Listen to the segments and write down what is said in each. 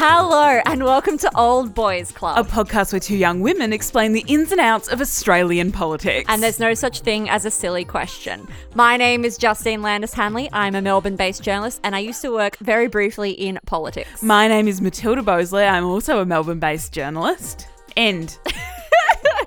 Hello, and welcome to Old Boys Club. a podcast where two young women explain the ins and outs of Australian politics. and there's no such thing as a silly question. My name is Justine Landis Hanley. I'm a Melbourne based journalist, and I used to work very briefly in politics. my name is Matilda Boseley. I'm also a Melbourne-based journalist. End.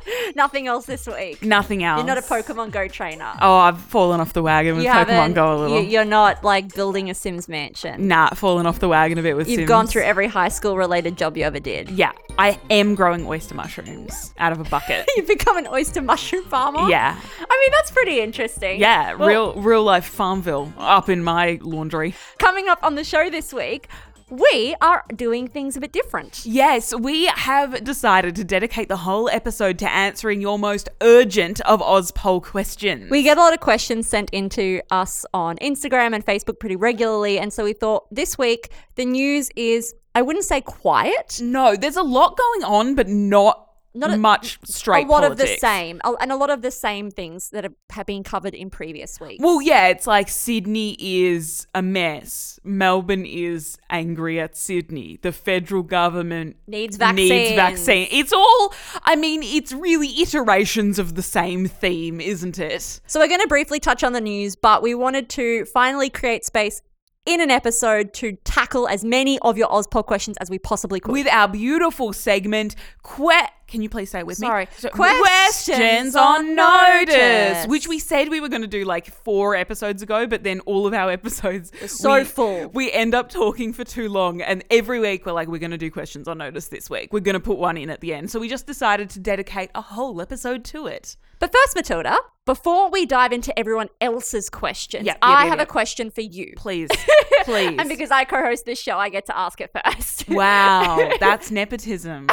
Nothing else this week. Nothing else. You're not a Pokemon Go trainer. Oh, I've fallen off the wagon with you Pokemon Go a little. You, are not like building a Sims mansion. nah, fallen off the wagon a bit with You've Sims. gone through every high school related job you ever did. Yeah, I am growing oyster mushrooms out of a bucket. You've become an oyster mushroom farmer. yeah. I mean, that's pretty interesting. Yeah, Well, real real life Farmville up in my laundry. Coming up on the show this week, we are doing things a bit different. Yes, we have decided to dedicate the whole episode to answering your most urgent of Oz poll questions. We get a lot of questions sent into us on Instagram and Facebook pretty regularly. And so we thought this week the news is, I wouldn't say quiet, no, there's a lot going on, but not, Not a- much straight a lot of the politics. same, and a lot of the same things that have, have been covered in previous weeks. Well, yeah, it's like Sydney is a mess. Melbourne is angry at Sydney. The federal government Needs vaccine. Needs vaccine. It's all. I mean, it's really iterations of the same theme, isn't it? So we're going to briefly touch on the news, but we wanted to finally create space in an episode to tackle as many of your Ozpod questions as we possibly could. With our beautiful segment, que- Can you please say it with Sorry. me? So- Questions questions on notice. notice, which we said we were going to do like four episodes ago, but then all of our episodes so we- full. We end up talking for too long, and every week we're like, we're going to do questions on notice this week. We're going to put one in at the end, so we just decided to dedicate a whole episode to it. But first, Matilda, before we dive into everyone else's questions, Yep, yep, I yep, have a question for you. Please, please. And because I co-host this show, I get to ask it first. Wow, that's nepotism.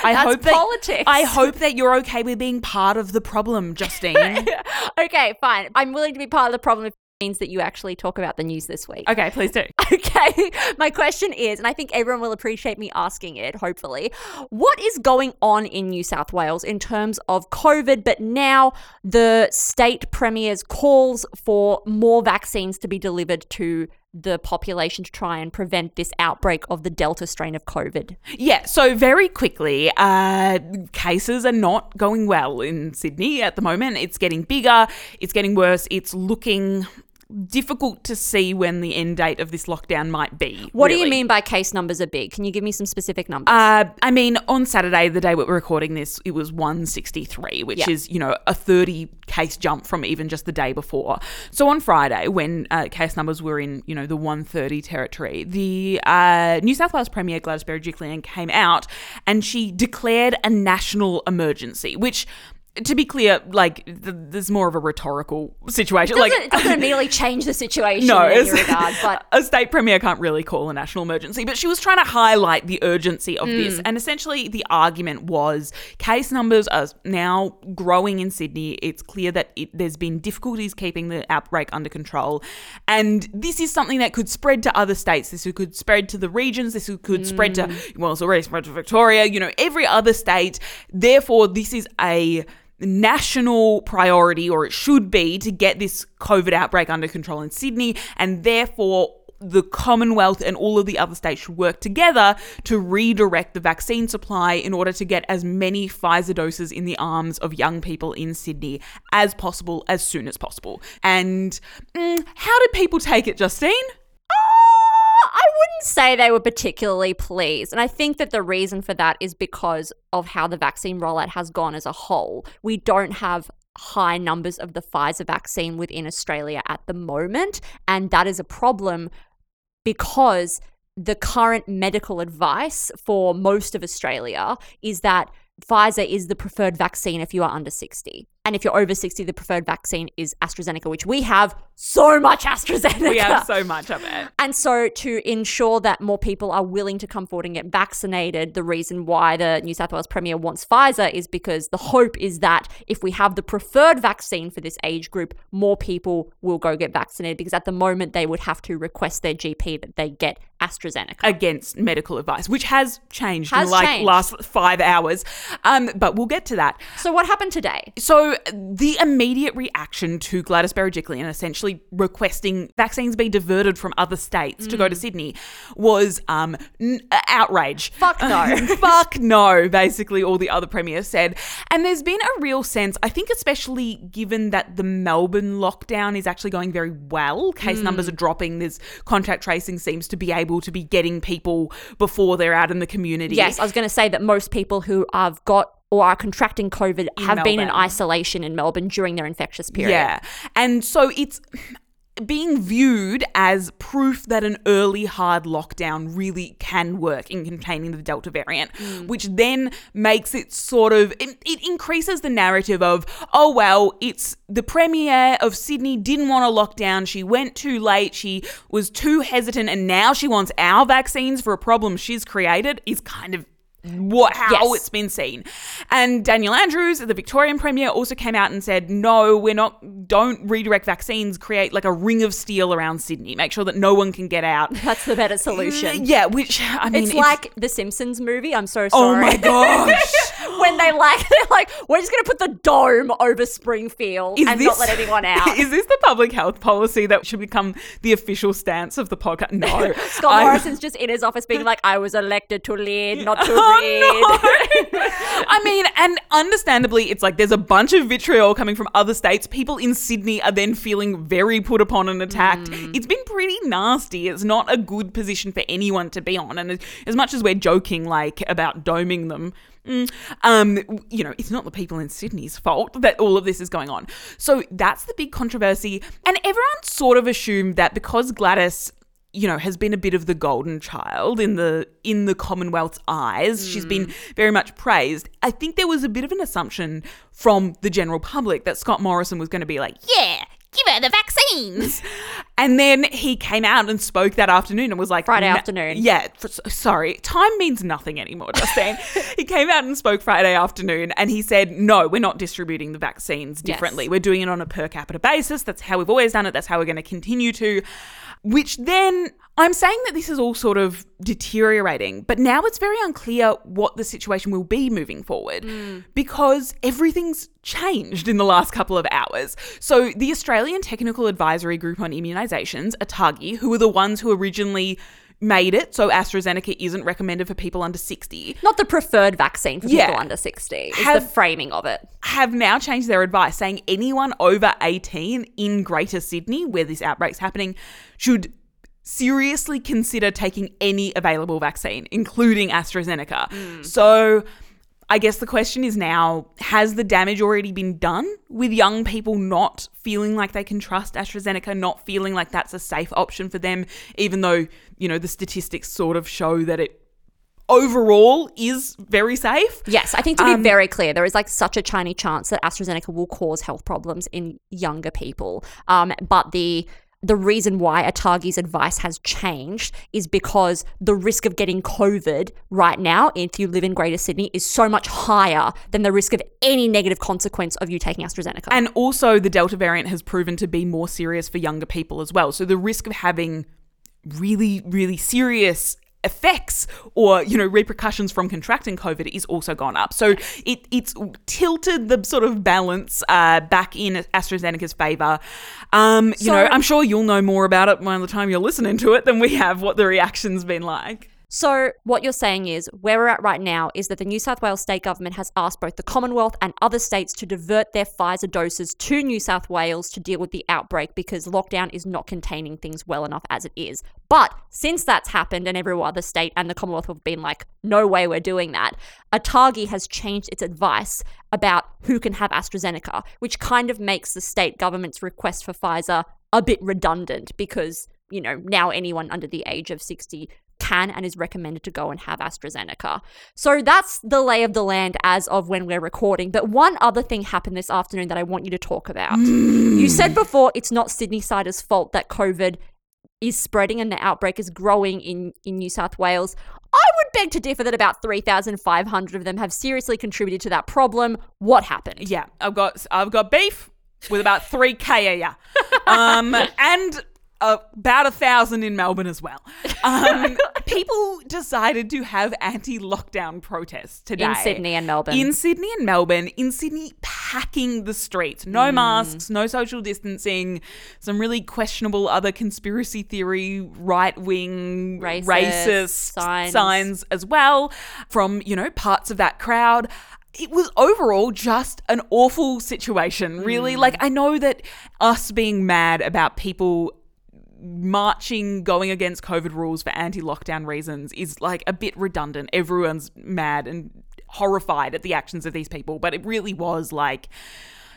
I That's hope that, politics. I hope that you're okay with being part of the problem, Justine. okay, fine. I'm willing to be part of the problem if it means that you actually talk about the news this week. okay, please do. Okay, my question is, and I think everyone will appreciate me asking it, hopefully, what is going on in New South Wales in terms of COVID? But now the state premier's calls for more vaccines to be delivered to the population to try and prevent this outbreak of the Delta strain of COVID. Yeah, so very quickly, uh, cases are not going well in Sydney at the moment. It's getting bigger, it's getting worse, it's looking difficult to see when the end date of this lockdown might be. What do you mean by case numbers are big? Can you give me some specific numbers? Uh, I mean, on Saturday, the day we we're recording this, it was 163, which Yeah. is, you know, a 30 case jump from even just the day before. So on Friday, when uh, case numbers were in, you know, the 130 territory, the uh, New South Wales Premier Gladys Berejiklian came out and she declared a national emergency, which. To be clear, like th- there's more of a rhetorical situation. doesn't, like it doesn't immediately change the situation no, in any regard, but a state premier can't really call a national emergency, but she was trying to highlight the urgency of Mm. this. And essentially, the argument was case numbers are now growing in Sydney. It's clear that it, there's been difficulties keeping the outbreak under control. And this is something that could spread to other states. This could spread to the regions. This could spread to, Mm. well, it's already spread to Victoria, you know, every other state. Therefore, this is a national priority, or it should be, to get this COVID outbreak under control in Sydney, and therefore the Commonwealth and all of the other states should work together to redirect the vaccine supply in order to get as many Pfizer doses in the arms of young people in Sydney as possible, as soon as possible. And mm, how did people take it, Justine? I wouldn't say they were particularly pleased. And I think that the reason for that is because of how the vaccine rollout has gone as a whole. We don't have high numbers of the Pfizer vaccine within Australia at the moment. And that is a problem because the current medical advice for most of Australia is that Pfizer is the preferred vaccine if you are under 60. And if you're over 60, the preferred vaccine is AstraZeneca, which we have so much AstraZeneca. We have so much of it. And so, to ensure that more people are willing to come forward and get vaccinated, the reason why the New South Wales Premier wants Pfizer is because the hope is that if we have the preferred vaccine for this age group, more people will go get vaccinated. Because at the moment, they would have to request their GP that they get AstraZeneca. against medical advice, which has changed Has in like changed. last five hours. Um, but we'll get to that. so what happened today? So the immediate reaction to Gladys Berejiklian essentially requesting vaccines be diverted from other states to go Mm. to Sydney was um, n- uh, outrage. Fuck no. Fuck no, basically all the other premiers said. And there's been a real sense, I think especially given that the Melbourne lockdown is actually going very well, case numbers Mm. are dropping, there's contact tracing seems to be able to be getting people before they're out in the community. Yes, I was going to say that most people who have got or are contracting COVID have been in isolation in Melbourne during their infectious period. Yeah. And so it's being viewed as proof that an early hard lockdown really can work in containing the Delta variant, mm. which then makes it sort of, it, it increases the narrative of, oh, well, it's the Premier of Sydney didn't want to lockdown. She went too late. She was too hesitant. And now she wants our vaccines for a problem she's created, is kind of what how Yes. it's been seen. And Daniel Andrews, the Victorian Premier, also came out and said, no, we're not, don't redirect vaccines, create like a ring of steel around Sydney, make sure that no one can get out. That's the better solution. Mm, yeah, which, I mean, It's like the Simpsons movie. I'm so oh sorry. oh my gosh. when they like, they're like, we're just going to put the dome over Springfield Is and not let anyone out. Is this the public health policy that should become the official stance of the podcast? No. Scott I- Morrison's just in his office being like, I was elected to lead, not to Oh, no. I mean, and understandably, it's like there's a bunch of vitriol coming from other states. People in Sydney are then feeling very put upon and attacked. Mm. It's been pretty nasty. It's not a good position for anyone to be on. And as, much as we're joking, like, about doming them, mm, um, you know, it's not the people in Sydney's fault that all of this is going on. So that's the big controversy. And everyone sort of assumed that because Gladys you know has been a bit of the golden child in the in the commonwealth's eyes. She's been mm. very much praised. I think there was a bit of an assumption from the general public that scott morrison was going to be like yeah give her the vaccines. And then he came out and spoke that afternoon and was like Friday afternoon. yeah sorry. Time means nothing anymore justine. He came out and spoke friday afternoon and he said no we're not distributing the vaccines Yes. differently. We're doing it on a per capita basis. That's how we've always done it. That's how we're going to continue to which then I'm saying that this is all sort of deteriorating, but now it's very unclear what the situation will be moving forward mm. because everything's changed in the last couple of hours. So, the Australian Technical Advisory Group on Immunisations, ATAGI, who were the ones who originally made it so AstraZeneca isn't recommended for people under 60, Not the preferred vaccine for Yeah. people under 60, is the Have- framing of it. have now changed their advice, saying anyone over 18 in Greater Sydney, where this outbreak's happening, should seriously consider taking any available vaccine, including AstraZeneca. So I guess the question is now has the damage already been done with young people not feeling like they can trust AstraZeneca, not feeling like that's a safe option for them, even though, you know, the statistics sort of show that it overall is very safe? Yes, I think to be Um, very clear, there is like such a tiny chance that AstraZeneca will cause health problems in younger people. Um, but the the reason why Atagi's advice has changed is because the risk of getting COVID right now, if you live in Greater Sydney, is so much higher than the risk of any negative consequence of you taking AstraZeneca. And also, the Delta variant has proven to be more serious for younger people as well. So the risk of having really, really serious effects or you know repercussions from contracting covid is also gone up. So it it's tilted the sort of balance uh, back in astrazeneca's favor. Um you So- know i'm sure you'll know more about it by the time you're listening to it than we have what the reaction's been like So, what you're saying is where we're at right now is that the New South Wales state government has asked both the Commonwealth and other states to divert their Pfizer doses to New South Wales to deal with the outbreak because lockdown is not containing things well enough as it is. But since that's happened and every other state and the Commonwealth have been like, no way we're doing that, ATAGI has changed its advice about who can have AstraZeneca, which kind of makes the state government's request for Pfizer a bit redundant because, you know, now anyone under the age of 60 can and is recommended to go and have AstraZeneca. So that's the lay of the land as of when we're recording. But one other thing happened this afternoon that I want you to talk about. You said before it's not Sydney Siders' fault that COVID is spreading and the outbreak is growing in, in New South Wales. I would beg to differ that about 3,500 of them have seriously contributed to that problem. What happened? Yeah, I've got I've got beef with about three k of ya, um, and about a thousand in Melbourne as well. Um, people decided to have anti-lockdown protests today In Sydney and Melbourne. In Sydney and Melbourne, in Sydney, packing the streets. No Mm. masks, no social distancing. Some really questionable other conspiracy theory, right wing, Racist racist signs. signs as well from you know parts of that crowd. It was overall just an awful situation, really. Like, I know that us being mad about people marching, going against COVID rules for anti lockdown reasons is like a bit redundant. Everyone's mad and horrified at the actions of these people, but it really was like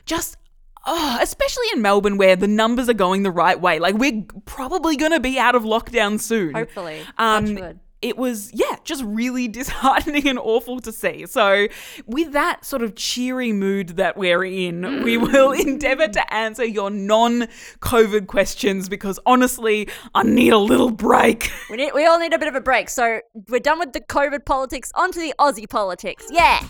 just. Oh, especially in Melbourne, where the numbers are going the right way. Like, we're probably going to be out of lockdown soon. Hopefully. Um. It was yeah just really disheartening and awful to see so with that sort of cheery mood that we're in we mm. will endeavor to answer your non-covid questions because honestly i need a little break We need, we all need a bit of a break. So we're done with the COVID politics. Onto the Aussie politics. Yeah.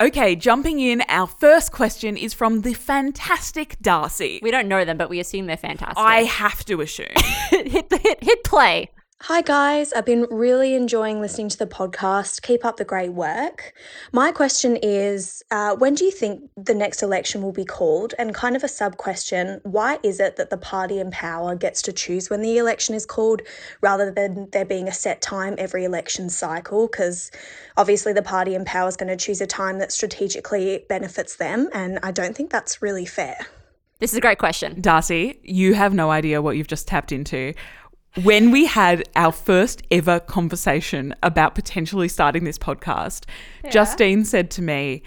okay jumping in our first question is from the fantastic darcy We don't know them, but we assume they're fantastic. i have to assume hit the hit hit play. Hi, guys. I've been really enjoying listening to the podcast. Keep up the great work. My question is uh, when do you think the next election will be called? And kind of a sub question why is it that the party in power gets to choose when the election is called rather than there being a set time every election cycle? Because obviously the party in power is going to choose a time that strategically benefits them. And I don't think that's really fair. This is a great question. Darcy, you have no idea what you've just tapped into. When we had our first ever conversation about potentially starting this podcast, Justine said to me,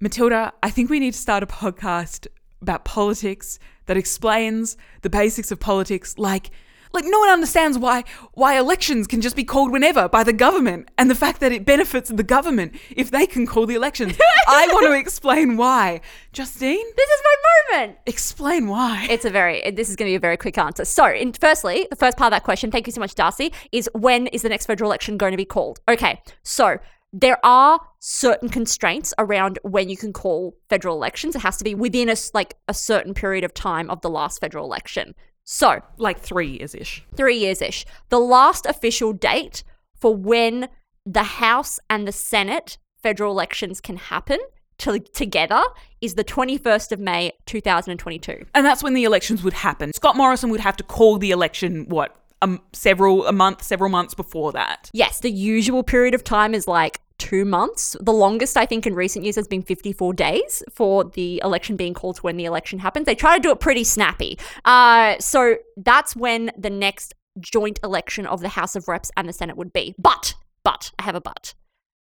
Matilda, I think we need to start a podcast about politics that explains the basics of politics like like no one understands why why elections can just be called whenever by the government and the fact that it benefits the government if they can call the elections. I want to explain why. Justine, This is my moment. explain why. It's a very. This is going to be a very quick answer. So, in, firstly, the first part of that question, thank you so much, Darcy, is when is the next federal election going to be called? Okay, so there are certain constraints around when you can call federal elections. It has to be within a like a certain period of time of the last federal election. So, like three years ish. three years ish. The last official date for when the House and the Senate federal elections can happen to, together is the 21st of May 2022. And that's when the elections would happen. Scott Morrison would have to call the election, what, um, several, a month, several months before that. Yes, the usual period of time is like two months. The longest, I think, in recent years has been 54 days for the election being called to when the election happens. They try to do it pretty snappy. Uh, so that's when the next joint election of the House of Reps and the Senate would be. But, but, I have a but.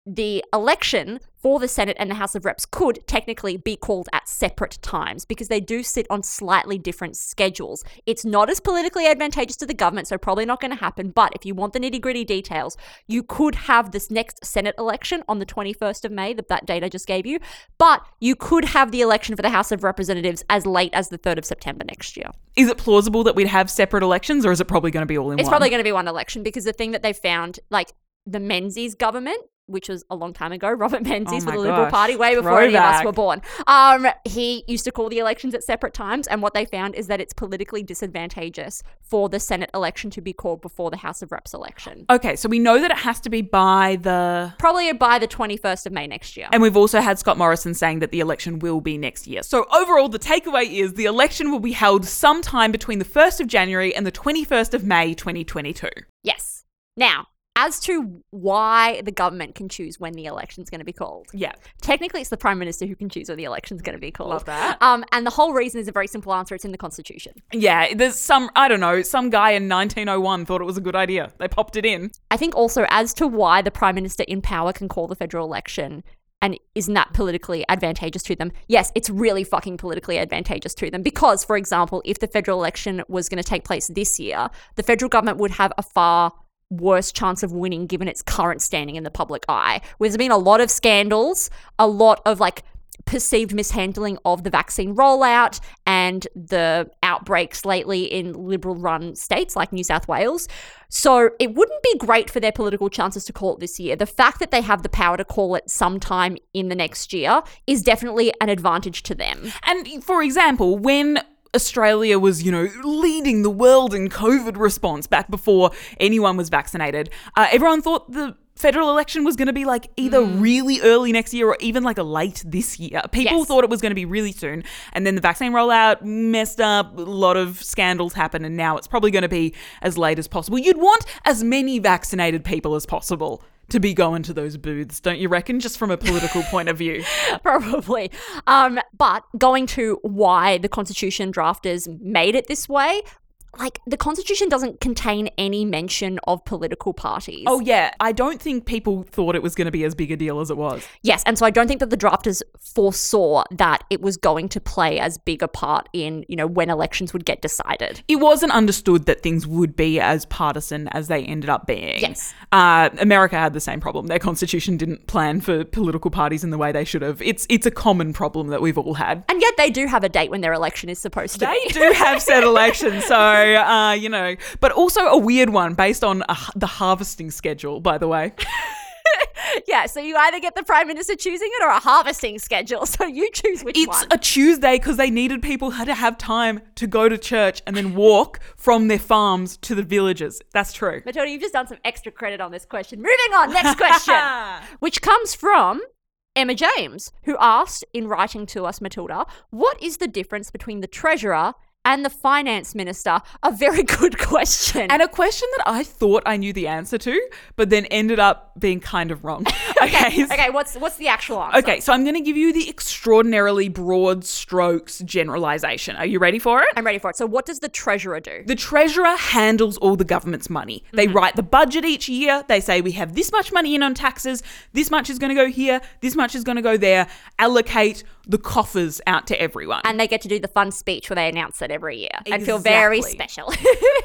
The election for the Senate and the House of Reps could technically be called at separate times because they do sit on slightly different schedules. It's not as politically advantageous to the government, so probably not going to happen. But if you want the nitty gritty details, you could have this next Senate election on the 21st of May, that, date I just gave you. But you could have the election for the House of Representatives as late as the 3rd of September next year. Is it plausible that we'd have separate elections or is it probably going to be all in It's one? probably going to be one election because the thing that they found, like the Menzies government, which was a long time ago, Robert Menzies Oh for the Liberal. Party, way before any of us were born. Um, he used to call the elections at separate times, and what they found is that it's politically disadvantageous for the Senate election to be called before the House of Reps election. Okay, so we know that it has to be by the. Probably by the 21st of May next year. And we've also had Scott Morrison saying that the election will be next year. So overall, the takeaway is the election will be held sometime between the 1st of January and the 21st of May 2022. yes. Now, as to why the government can choose when the election's going to be called. Yeah. Technically, it's the prime minister who can choose when the election's going to be called. Love that. Um, and the whole reason is a very simple answer. It's in the constitution. Yeah, there's some, I don't know, some guy in 1901 thought it was a good idea. They popped it in. I think also as to why the prime minister in power can call the federal election and isn't that politically advantageous to them? Yes, it's really fucking politically advantageous to them because, for example, if the federal election was going to take place this year, the federal government would have a far worse chance of winning given its current standing in the public eye. There's been a lot of scandals, a lot of like perceived mishandling of the vaccine rollout and the outbreaks lately in liberal run states like New South Wales. So it wouldn't be great for their political chances to call it this year. The fact that they have the power to call it sometime in the next year is definitely an advantage to them. And for example, when Australia was, you know, leading the world in COVID response back before anyone was vaccinated, uh, everyone thought the federal election was going to be like either really early next year or even like a late this year. People Yes. thought it was going to be really soon. And then the vaccine rollout messed up, a lot of scandals happened, and now it's probably going to be as late as possible. You'd want as many vaccinated people as possible to be going to those booths, don't you reckon? Just from a political point of view. Probably. Um, but going to why the Constitution drafters made it this way, like the Constitution doesn't contain any mention of political parties. Oh, yeah. I don't think people thought it was going to be as big a deal as it was. Yes, and so I don't think that the drafters foresaw that it was going to play as big a part in, you know, when elections would get decided. It wasn't understood that things would be as partisan as they ended up being. Yes. Uh, America had the same problem. Their constitution didn't plan for political parties in the way they should have. It's it's a common problem that we've all had. And yet they do have a date when their election is supposed to They be. do have said elections, so uh, you know, but also a weird one based on a, the harvesting schedule. By the way, yeah, so you either get the prime minister choosing it or a harvesting schedule. So you choose which it's one. a Tuesday because they needed people to have time to go to church and then walk from their farms to the villages. That's true. Matilda, you've just done some extra credit on this question. Moving on, next question, which comes from Emma James, who asked in writing to us, Matilda, what is the difference between the treasurer and the finance minister? A very good question. And a question that I thought I knew the answer to, but then ended up being kind of wrong. Okay. okay, what's what's the actual answer? Okay, so I'm going to give you the extraordinarily broad strokes generalization. Are you ready for it? I'm ready for it. So, what does the treasurer do? The treasurer handles all the government's money. They mm-hmm. write the budget each year. They say we have this much money in on taxes, this much is going to go here, this much is going to go there. Allocate the coffers out to everyone. and they get to do the fun speech where they announce it every year and feel very special.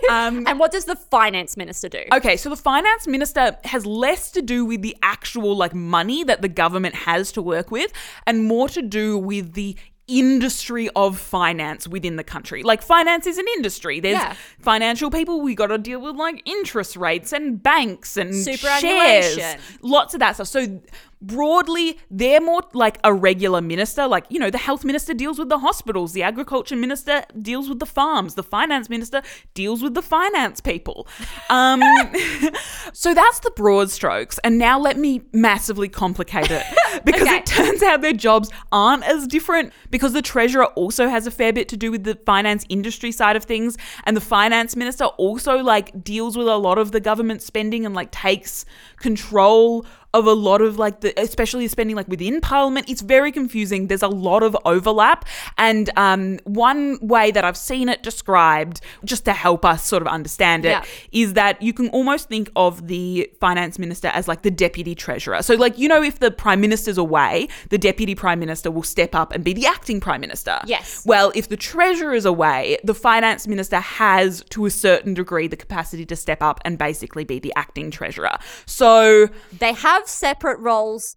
Um, and what does the finance minister do? Okay, so the finance minister has less to do with the actual like money that the government has to work with and more to do with the industry of finance within the country. Like finance is an industry. There's Yeah. financial people, we got to deal with like interest rates and banks and shares. Lots of that stuff. So broadly, they're more like a regular minister. Like, you know, the health minister deals with the hospitals, the agriculture minister deals with the farms, the finance minister deals with the finance people. Um, so that's the broad strokes. And now let me massively complicate it because Okay. it turns out their jobs aren't as different because the treasurer also has a fair bit to do with the finance industry side of things. And the finance minister also like deals with a lot of the government spending and like takes control of a lot of like the especially spending like within parliament it's very confusing. There's a lot of overlap. And um, one way that i've seen it described just to help us sort of understand it, is Yeah. that you can almost think of the finance minister as like the deputy treasurer. So like you know if the prime minister's away the deputy prime minister will step up and be the acting prime minister. Yes. well if the treasurer is away the finance minister has to a certain degree the capacity to step up and basically be the acting treasurer. So They have separate roles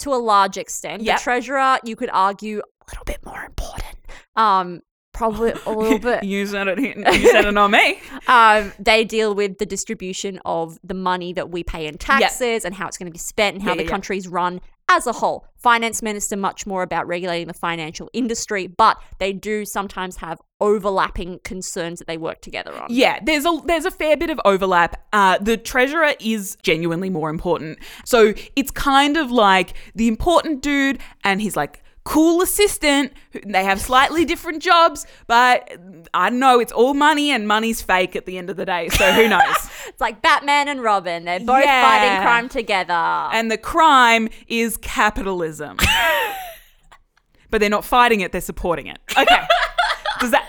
to a large extent. Yep. The treasurer, you could argue, a little bit more important. Um, probably a little bit. You said it. You said it on me. Um, they deal with the distribution of the money that we pay in taxes and how it's going to be spent and how Yeah, the yeah. country's run as a whole. Finance minister much more about regulating the financial industry, but they do sometimes have overlapping concerns that they work together on. Yeah, there's a there's a fair bit of overlap. Uh, the treasurer is genuinely more important, so it's kind of like the important dude and he's like cool assistant. They have slightly different jobs, but I don't know. It's all money, and money's fake at the end of the day. So who knows? It's like Batman and Robin. They're both Yeah. fighting crime together. and the crime is capitalism. but they're not fighting it; they're supporting it. Okay. Does that?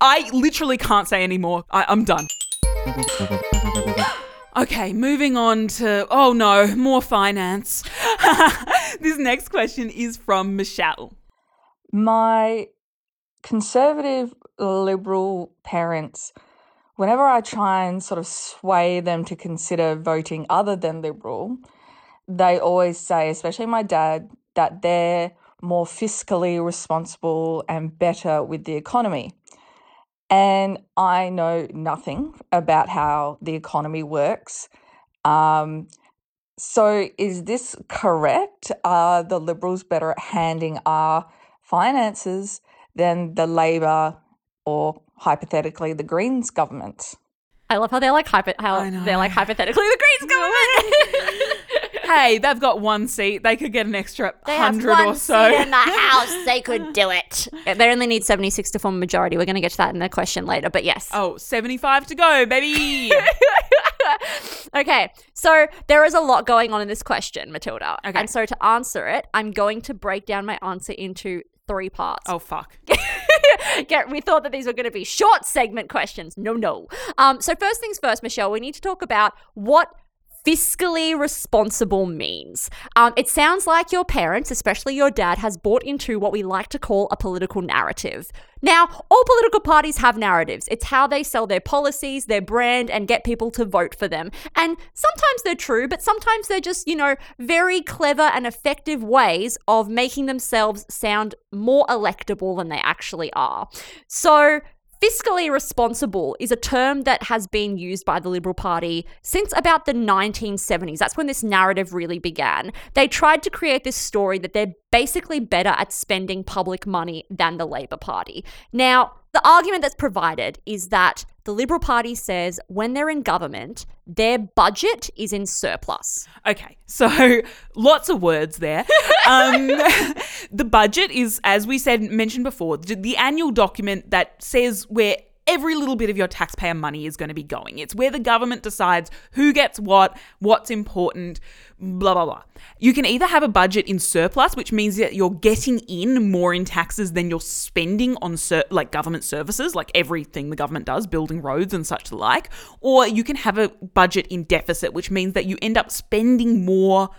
I literally can't say anymore. I, I'm done. Okay, moving on to oh no, more finance. this next question is from Michelle. my conservative liberal parents, whenever I try and sort of sway them to consider voting other than liberal, they always say, especially my dad, that they're more fiscally responsible and better with the economy. And I know nothing about how the economy works. Um, so, is this correct? Are the Liberals better at handing our finances than the Labor or hypothetically the Greens government. I love how they're like hypo- how they're like hypothetically the Greens government. hey, they've got one seat. They could get an extra They have hundred one or so. seat in the house. They could do it. They only need 76 to form a majority. We're going to get to that in the question later, but yes. Oh, 75 to go, baby. okay, so there is a lot going on in this question, Matilda. Okay. And so to answer it, I'm going to break down my answer into three parts. oh, fuck. Get, we thought that these were going to be short segment questions. No, no. Um, so first things first, Michelle, we need to talk about what fiscally responsible means. Um, it sounds like your parents, especially your dad, has bought into what we like to call a political narrative. Now, all political parties have narratives. It's how they sell their policies, their brand, and get people to vote for them. And sometimes they're true, but sometimes they're just, you know, very clever and effective ways of making themselves sound more electable than they actually are. So, Fiscally responsible is a term that has been used by the Liberal Party since about the 1970s. That's when this narrative really began. They tried to create this story that they're basically better at spending public money than the Labor Party. Now, the argument that's provided is that the Liberal Party says when they're in government, their budget is in surplus. Okay, so lots of words there. Um, the budget is, as we said, mentioned before, the annual document that says where every little bit of your taxpayer money is going to be going. It's where the government decides who gets what, what's important, blah, blah, blah. You can either have a budget in surplus, which means that you're getting in more in taxes than you're spending on ser- like government services, like everything the government does, building roads and such the like, or you can have a budget in deficit, which means that you end up spending more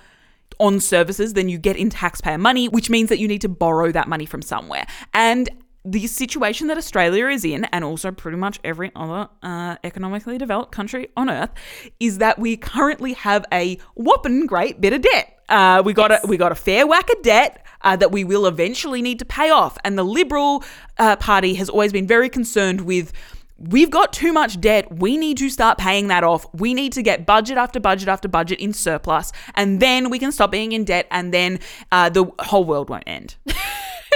on services than you get in taxpayer money, which means that you need to borrow that money from somewhere. And the situation that Australia is in, and also pretty much every other uh, economically developed country on earth, is that we currently have a whopping great bit of debt. Uh, we got a we got a fair whack of debt uh, that we will eventually need to pay off, and the Liberal uh, Party has always been very concerned with we've got too much debt. We need to start paying that off. We need to get budget after budget after budget in surplus, and then we can stop being in debt, and then uh, the whole world won't end.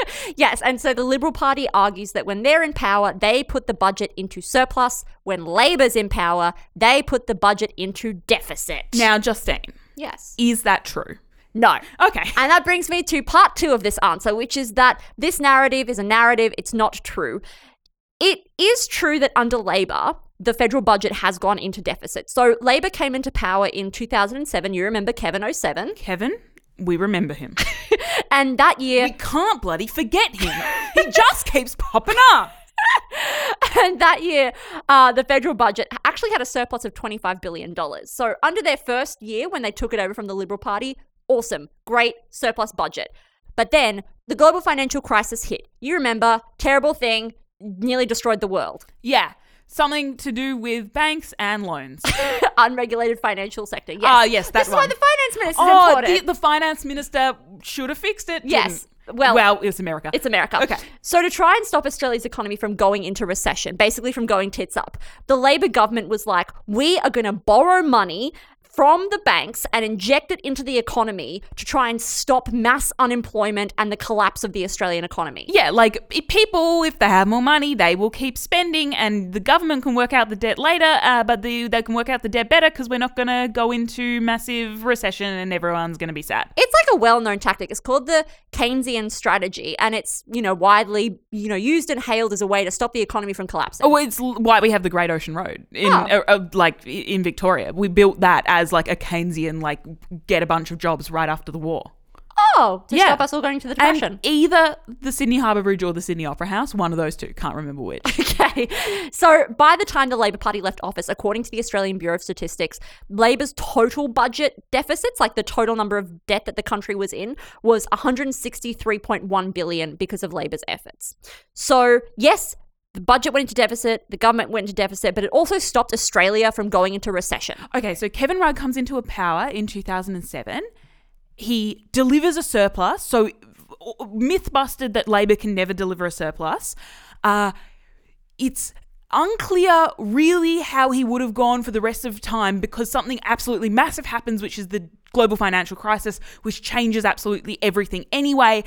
Yes, and so the Liberal Party argues that when they're in power, they put the budget into surplus. When Labor's in power, they put the budget into deficit. Now, Justine, yes. is that true? No. Okay. And that brings me to part two of this answer, which is that this narrative is a narrative, it's not true. It is true that under Labor, the federal budget has gone into deficit. So Labor came into power in 2007. You remember Kevin 07. Kevin, we remember him. And that year, We can't bloody forget him. he just keeps popping up. and that year, uh, the federal budget actually had a surplus of $25 billion. So, under their first year, when they took it over from the Liberal Party, awesome, great surplus budget. But then the global financial crisis hit. You remember, terrible thing, nearly destroyed the world. Yeah. Something to do with banks and loans. Unregulated financial sector. Yes. Ah, yes, that This is why the finance minister is oh, important. the, the finance minister should have fixed it. Yes. didn't. Well- well, it's America. It's America. Okay. So to try and stop Australia's economy from going into recession, basically from going tits up, the Labor government was like, we are going to borrow money from the banks and inject it into the economy to try and stop mass unemployment and the collapse of the Australian economy. yeah, like i- people, if they have more money, they will keep spending, and the government can work out the debt later. Uh, but the, they can work out the debt better because we're not going to go into massive recession, and everyone's going to be sad. It's like a well-known tactic. It's called the Keynesian strategy and it's, you know, widely, you know, used and hailed as a way to stop the economy from collapsing. Oh, it's why we have the Great Ocean Road in Oh. uh, uh, like in Victoria. We built that as like a Keynesian like get a bunch of jobs right after the war. Oh, to Yeah. stop us all going to the depression. And either the Sydney Harbour Bridge or the Sydney Opera House, one of those two, can't remember which. Okay. So by the time the Labor Party left office, according to the Australian Bureau of Statistics, Labor's total budget deficits, like the total number of debt that the country was in, was 163.1 billion because of Labor's efforts. So, yes, the budget went into deficit, the government went into deficit, but it also stopped Australia from going into recession. Okay, so Kevin Rudd comes into a power in 2007. He delivers a surplus. So myth busted that Labor can never deliver a surplus. Uh, it's unclear really how he would have gone for the rest of time because something absolutely massive happens, which is the global financial crisis, which changes absolutely everything anyway.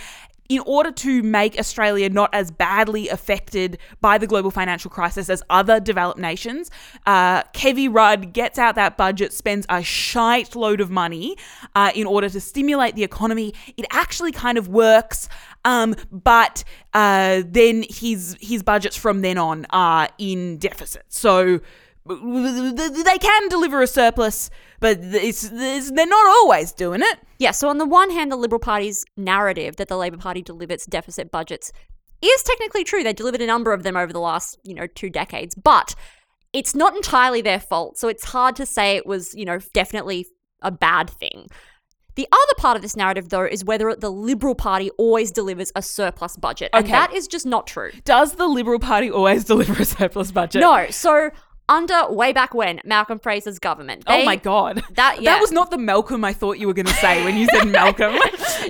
In order to make Australia not as badly affected by the global financial crisis as other developed nations, uh, Rudd gets out that budget, spends a shite load of money uh, in order to stimulate the economy. It actually kind of works. Um, but uh, then his his budgets from then on are in deficit. So they can deliver a surplus, but it's, it's, they're not always doing it. Yeah, so on the one hand, the Liberal Party's narrative that the Labor Party delivers deficit budgets is technically true. They delivered a number of them over the last, you know, two decades, but it's not entirely their fault. So it's hard to say it was, you know, definitely a bad thing. The other part of this narrative, though, is whether the Liberal Party always delivers a surplus budget. And that is just not true. Does the Liberal Party always deliver a surplus budget? No. So under way back when, Malcolm Fraser's government. Oh my god. That- yeah. that was not the Malcolm I thought you were going to say when you said Malcolm.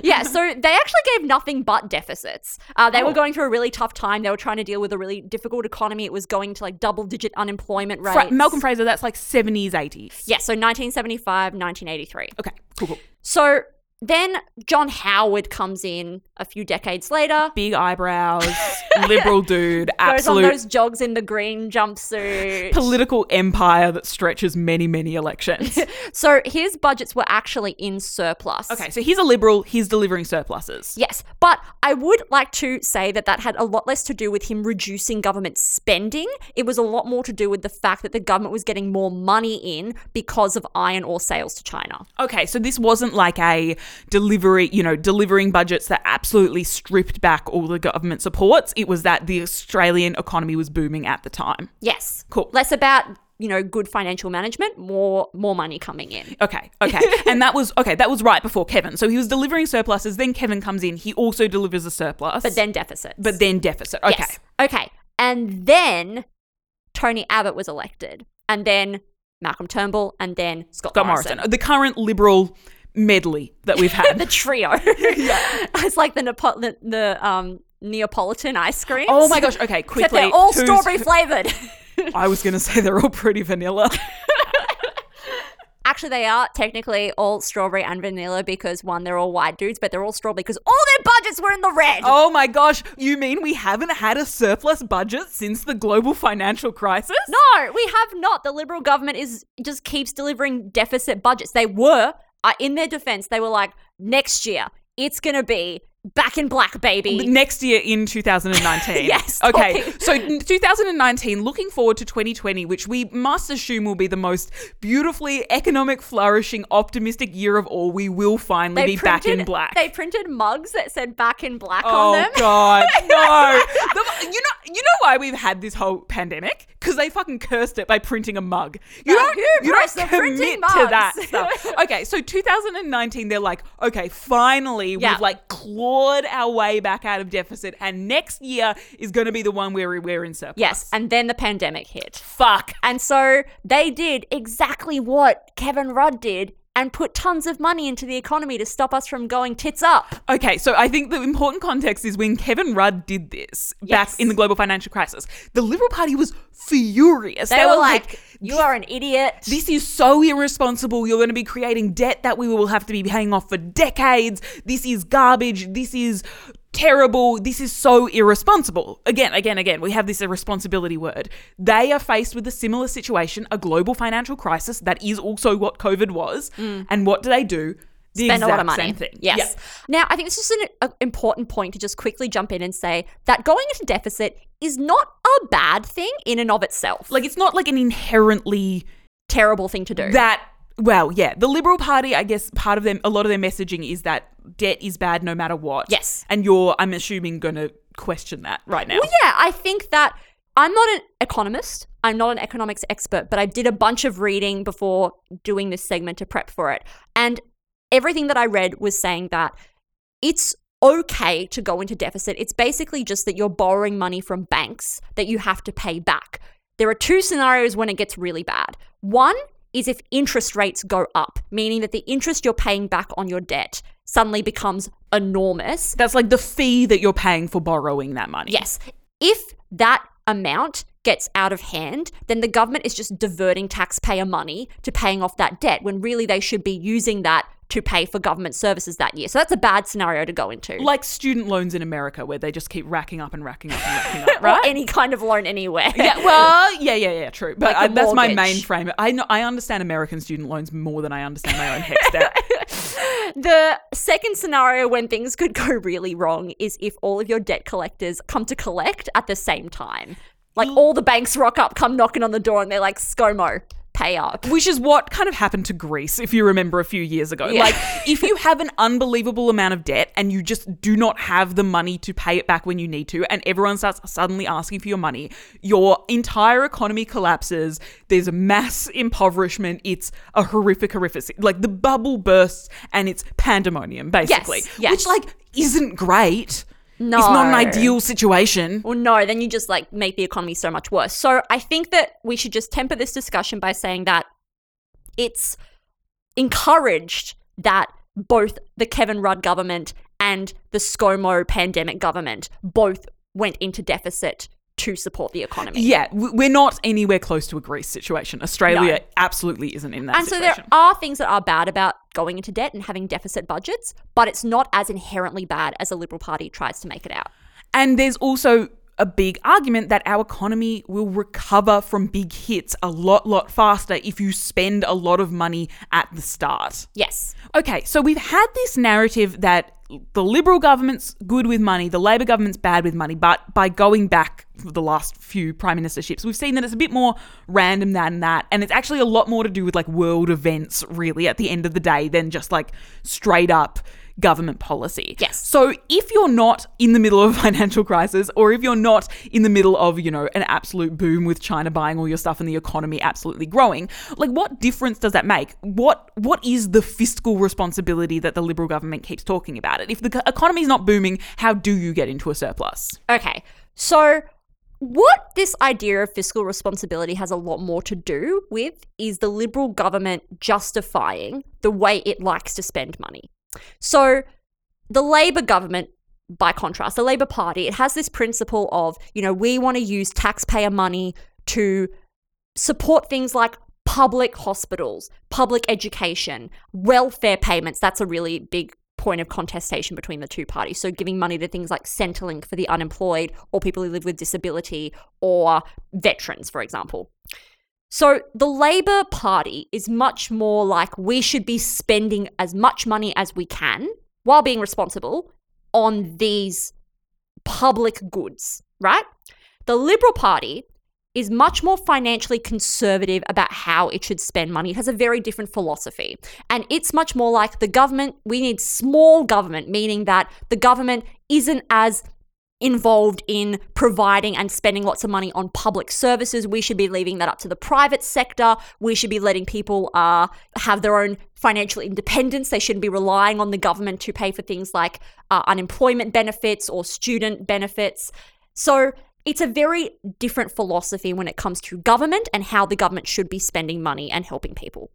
yeah, so they actually gave nothing but deficits. Uh, they Oh. were going through a really tough time. They were trying to deal with a really difficult economy. It was going to like double digit unemployment rates. Fra- Malcolm Fraser, that's like 70s, 80s. Yeah, so 1975, 1983. Okay, cool, cool. So then John Howard comes in a few decades later. Big eyebrows, liberal dude, Goes on those jogs in the green jumpsuit. political empire that stretches many, many elections. so his budgets were actually in surplus. okay, so he's a liberal, he's delivering surpluses. Yes, but I would like to say that that had a lot less to do with him reducing government spending. It was a lot more to do with the fact that the government was getting more money in because of iron ore sales to China. Okay, so this wasn't like a delivery, you know, delivering budgets that absolutely stripped back all the government supports. It was that the Australian economy was booming at the time. Yes. Cool. Less about, you know, good financial management, more more money coming in. Okay, okay. and that was okay, that was right before Kevin. So he was delivering surpluses, then Kevin comes in, he also delivers a surplus. But then deficit but then deficit. Okay. Yes. Okay. And then Tony Abbott was elected. And then Malcolm Turnbull and then Scott, Scott Morrison. Morrison. The current liberal medley that we've had. the trio. it's like the, Nepo- the, the um, Neapolitan ice cream. oh my gosh, okay, Except quickly. they're all strawberry flavored. I was gonna say they're all pretty vanilla. Actually, they are technically all strawberry and vanilla because one, they're all white dudes, but they're all strawberry because all their budgets were in the red. oh my gosh, you mean we haven't had a surplus budget since the global financial crisis? No, we have not. The Liberal government is just keeps delivering deficit budgets. They were, uh, in their defense, they were like, next year, it's going to be back in black, baby. Next year in 2019. Yes, Okay. So 2019, looking forward to 2020, which we must assume will be the most beautifully economic, flourishing, optimistic year of all. We will finally be back in black. They printed mugs that said back in black Oh on them. Oh, God, no! The- you know, you know why we've had this whole pandemic? Because they fucking cursed it by printing a mug. You don't, you don't commit to that stuff. Okay, so 2019, they're like, okay, finally, Yeah. we've like clawed our way back out of deficit, and next year is going to be the one where we're in surplus. Yes, and then the pandemic hit. fuck. And so they did exactly what Kevin Rudd did and put tons of money into the economy to stop us from going tits up. Okay, so I think the important context is when Kevin Rudd did this Yes. back in the global financial crisis, the Liberal Party was furious. They, were like, you are an idiot. This is so irresponsible. You're going to be creating debt that we will have to be paying off for decades. This is garbage. This is terrible. This is so irresponsible. Again, again, again, we have this irresponsibility word. They are faced with a similar situation, a global financial crisis that is also what COVID was. Mm. And what do they do? The spend a lot of money. Same thing. Yes. Yeah. Now, I think this is an a, important point to just quickly jump in and say that going into deficit is not a bad thing in and of itself. Like Like it's not like an inherently terrible thing to do. that well, yeah. The Liberal Party, I guess part of them a lot of their messaging is that debt is bad no matter what. Yes. And you're I'm assuming gonna question that right now. Well, yeah, I think that I'm not an economist. I'm not an economics expert, but I did a bunch of reading before doing this segment to prep for it. And everything that I read was saying that it's okay to go into deficit. It's basically just that you're borrowing money from banks that you have to pay back. There are two scenarios when it gets really bad. One is if interest rates go up, meaning that the interest you're paying back on your debt suddenly becomes enormous That's like the fee that you're paying for borrowing that money. Yes. If that amount gets out of hand, then the government is just diverting taxpayer money to paying off that debt when really they should be using that to pay for government services that year. So that's a bad scenario to go into. Like student loans in America, where they just keep racking up and racking up and racking up, right? any kind of loan anywhere. yeah, well, yeah, yeah, yeah, true. But Like I, that's my main frame. I know, I understand American student loans more than I understand my own HECS debt. The second scenario when things could go really wrong is if all of your debt collectors come to collect at the same time. Like all the banks rock up, come knocking on the door, and they're like, ScoMo, pay up. Which is what kind of happened to Greece, if you remember a few years ago. Yeah. Like, if you have an unbelievable amount of debt and you just do not have the money to pay it back when you need to, and everyone starts suddenly asking for your money, your entire economy collapses. There's a mass impoverishment. It's a horrific, horrific. Like, the bubble bursts and it's pandemonium, basically. yes. Which, like, isn't great. No. It's not an ideal situation. Well, no, then you just like make the economy so much worse. So I think that we should just temper this discussion by saying that it's encouraged that both the Kevin Rudd government and the ScoMo pandemic government both went into deficit to support the economy. Yeah, we're not anywhere close to a Greece situation. Australia No. absolutely isn't in that And so there are things that are bad about going into debt and having deficit budgets, but it's not as inherently bad as the Liberal Party tries to make it out. And there's also a big argument that our economy will recover from big hits a lot, lot faster if you spend a lot of money at the start. Yes. Okay, so we've had this narrative that the Liberal government's good with money, the Labor government's bad with money, but by going back for the last few prime ministerships, we've seen that it's a bit more random than that, and it's actually a lot more to do with like world events, really, at the end of the day, than just like straight up government policy. Yes. So if you're not in the middle of a financial crisis, or if you're not in the middle of, you know, an absolute boom with China buying all your stuff and the economy absolutely growing, like what difference does that make? What what is the fiscal responsibility that the Liberal government keeps talking about it? If the co- economy's not booming, how do you get into a surplus? Okay. So, what this idea of fiscal responsibility has a lot more to do with is the Liberal government justifying the way it likes to spend money. So, the Labor government, by contrast, the Labor Party, it has this principle of, you know, we want to use taxpayer money to support things like public hospitals, public education, welfare payments. That's a really big point of contestation between the two parties. So giving money to things like Centrelink for the unemployed or people who live with disability or veterans, for example. So the Labour Party is much more like we should be spending as much money as we can while being responsible on these public goods, right? The Liberal Party is much more financially conservative about how it should spend money. It has a very different philosophy. And it's much more like the government, we need small government, meaning that the government isn't as involved in providing and spending lots of money on public services. We should be leaving that up to the private sector. We should be letting people uh, have their own financial independence. They shouldn't be relying on the government to pay for things like uh, unemployment benefits or student benefits. So it's a very different philosophy when it comes to government and how the government should be spending money and helping people.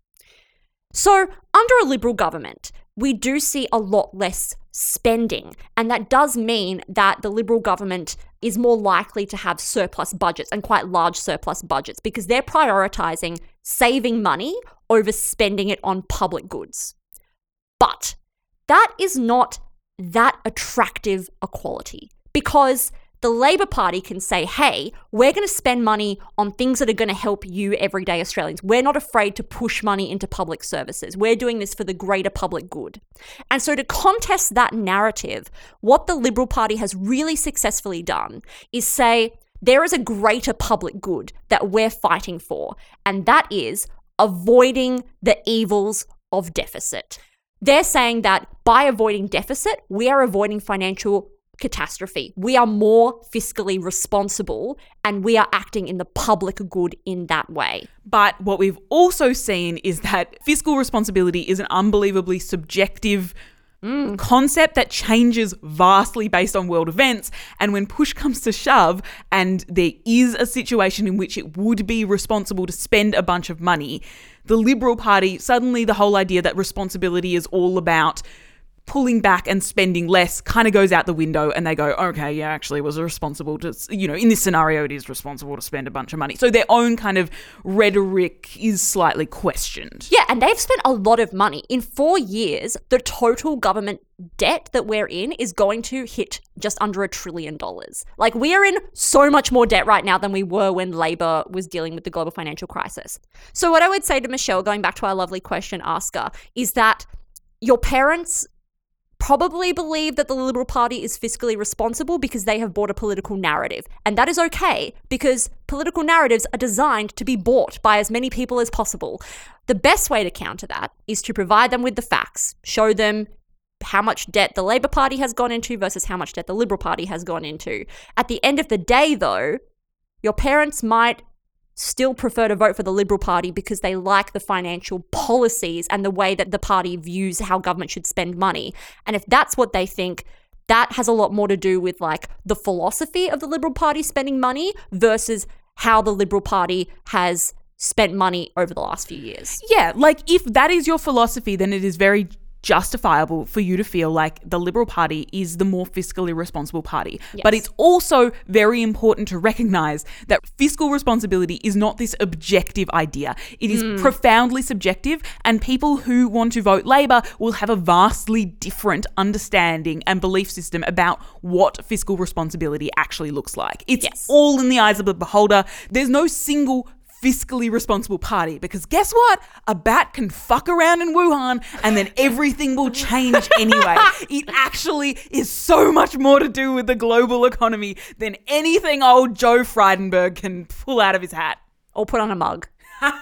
So, under a Liberal government, we do see a lot less spending. And that does mean that the Liberal government is more likely to have surplus budgets and quite large surplus budgets because they're prioritizing saving money over spending it on public goods. But that is not that attractive a quality because the Labor Party can say, hey, we're going to spend money on things that are going to help you, everyday Australians. We're not afraid to push money into public services. We're doing this for the greater public good. And so, to contest that narrative, what the Liberal Party has really successfully done is say, there is a greater public good that we're fighting for, and that is avoiding the evils of deficit. They're saying that by avoiding deficit, we are avoiding financial catastrophe. We are more fiscally responsible and we are acting in the public good in that way. But what we've also seen is that fiscal responsibility is an unbelievably subjective mm. concept that changes vastly based on world events. And when push comes to shove, and there is a situation in which it would be responsible to spend a bunch of money, the Liberal Party suddenly the whole idea that responsibility is all about pulling back and spending less kind of goes out the window and they go, okay, yeah, actually it was responsible to, you know, in this scenario, it is responsible to spend a bunch of money. So their own kind of rhetoric is slightly questioned. Yeah, and they've spent a lot of money. In four years, the total government debt that we're in is going to hit just under a trillion dollars. Like, we are in so much more debt right now than we were when Labour was dealing with the global financial crisis. So, what I would say to Michelle, going back to our lovely question asker, is that your parents probably believe that the Liberal Party is fiscally responsible because they have bought a political narrative. And that is okay because political narratives are designed to be bought by as many people as possible. The best way to counter that is to provide them with the facts, show them how much debt the Labour Party has gone into versus how much debt the Liberal Party has gone into. At the end of the day, though, your parents might still prefer to vote for the Liberal Party because they like the financial policies and the way that the party views how government should spend money. And if that's what they think, that has a lot more to do with like the philosophy of the Liberal Party spending money versus how the Liberal Party has spent money over the last few years. Yeah, like if that is your philosophy, then it is very justifiable for you to feel like the Liberal Party is the more fiscally responsible party. Yes. But it's also very important to recognize that fiscal responsibility is not this objective idea. It is hmm. profoundly subjective, and people who want to vote Labor will have a vastly different understanding and belief system about what fiscal responsibility actually looks like. It's Yes. all in the eyes of the beholder. There's no single fiscally responsible party because guess what? A bat can fuck around in Wuhan and then everything will change anyway. it actually is so much more to do with the global economy than anything old Joe Frydenberg can pull out of his hat. Or put on a mug.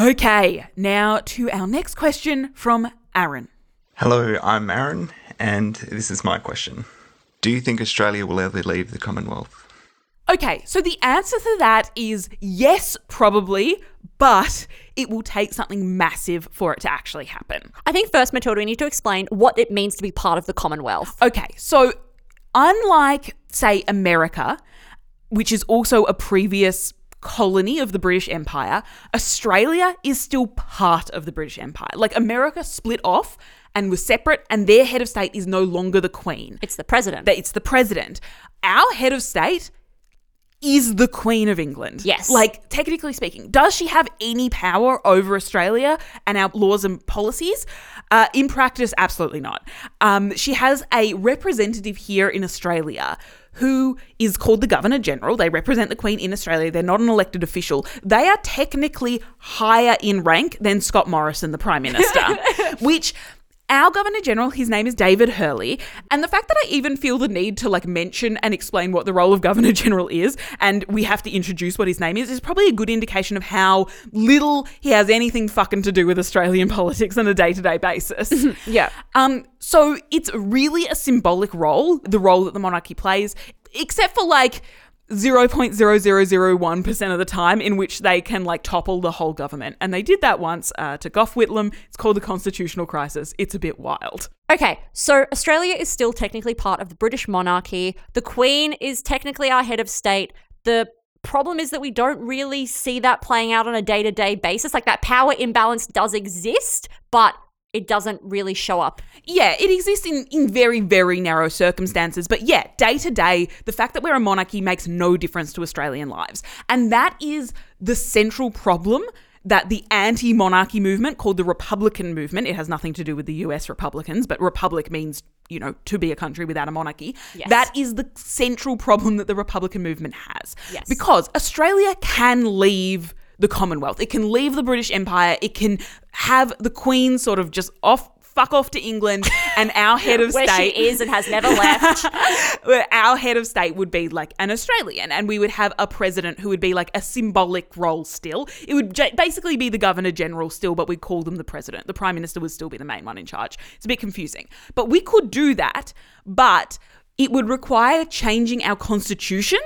Okay, now to our next question from Aaron. Hello, I'm Aaron, and this is my question. Do you think Australia will ever leave the Commonwealth? Okay, so the answer to that is yes, probably, but it will take something massive for it to actually happen. I think first, Matilda, we need to explain what it means to be part of the Commonwealth. Okay, so unlike, say, America, which is also a previous colony of the British Empire, Australia is still part of the British Empire. Like America split off and was separate, and their head of state is no longer the Queen. It's the president. That it's the president. Our head of state is the Queen of England. Yes. Like, technically speaking, does she have any power over Australia and our laws and policies? Uh, in practice, absolutely not. Um, she has a representative here in Australia who is called the Governor General. They represent the Queen in Australia. They're not an elected official. They are technically higher in rank than Scott Morrison, the Prime Minister, which our Governor General, his name is David Hurley, and the fact that I even feel the need to like mention and explain what the role of Governor General is, and we have to introduce what his name is, is probably a good indication of how little he has anything fucking to do with Australian politics on a day to day basis. yeah. Um, so it's really a symbolic role, the role that the monarchy plays, except for like 0.0001% of the time in which they can like topple the whole government. And they did that once uh, to Gough Whitlam. It's called the constitutional crisis. It's a bit wild. Okay, so Australia is still technically part of the British monarchy. The Queen is technically our head of state. The problem is that we don't really see that playing out on a day to day basis. Like that power imbalance does exist, but it doesn't really show up. Yeah, it exists in, in very, very narrow circumstances. But yeah, day to day, the fact that we're a monarchy makes no difference to Australian lives. And that is the central problem that the anti monarchy movement, called the Republican movement, it has nothing to do with the US Republicans, but Republic means, you know, to be a country without a monarchy. Yes. That is the central problem that the Republican movement has. Yes. Because Australia can leave the Commonwealth. It can leave the British Empire. It can have the Queen sort of just off, fuck off to England, and our head of Where state she is and has never left. our head of state would be like an Australian, and we would have a president who would be like a symbolic role still. It would j- basically be the governor general still, but we'd call them the president. The prime minister would still be the main one in charge. It's a bit confusing. But we could do that, but it would require changing our constitution.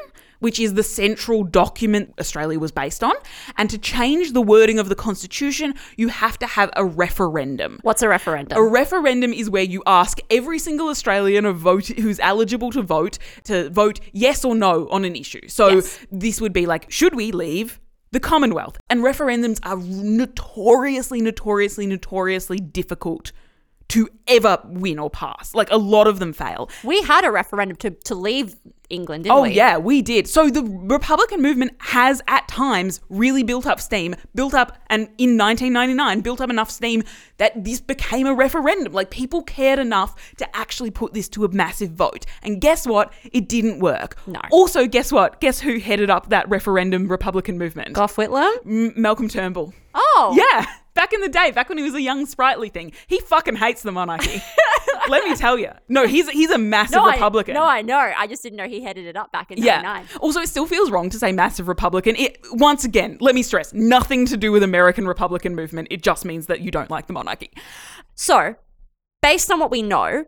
Which is the central document Australia was based on. And to change the wording of the Constitution, you have to have a referendum. What's a referendum? A referendum is where you ask every single Australian of vote who's eligible to vote to vote yes or no on an issue. So Yes. this would be like, should we leave the Commonwealth. And referendums are notoriously, notoriously, notoriously difficult to ever win or pass. Like a lot of them fail. We had a referendum to, to leave England, didn't Oh, we? yeah, we did. So the Republican movement has at times really built up steam, built up, and in 1999, built up enough steam that this became a referendum. Like people cared enough to actually put this to a massive vote. And guess what? It didn't work. No. Also, guess what? Guess who headed up that referendum Republican movement? Gough Whitlam? M- Malcolm Turnbull. Oh. Yeah, back in the day, back when he was a young sprightly thing, he fucking hates the monarchy. Let me tell you. No, he's he's a massive No, Republican. I, no, I know. I just didn't know he headed it up back in Yeah. 99. Also, it still feels wrong to say massive Republican. It once again, let me stress, nothing to do with American Republican movement. It just means that you don't like the monarchy. So, based on what we know,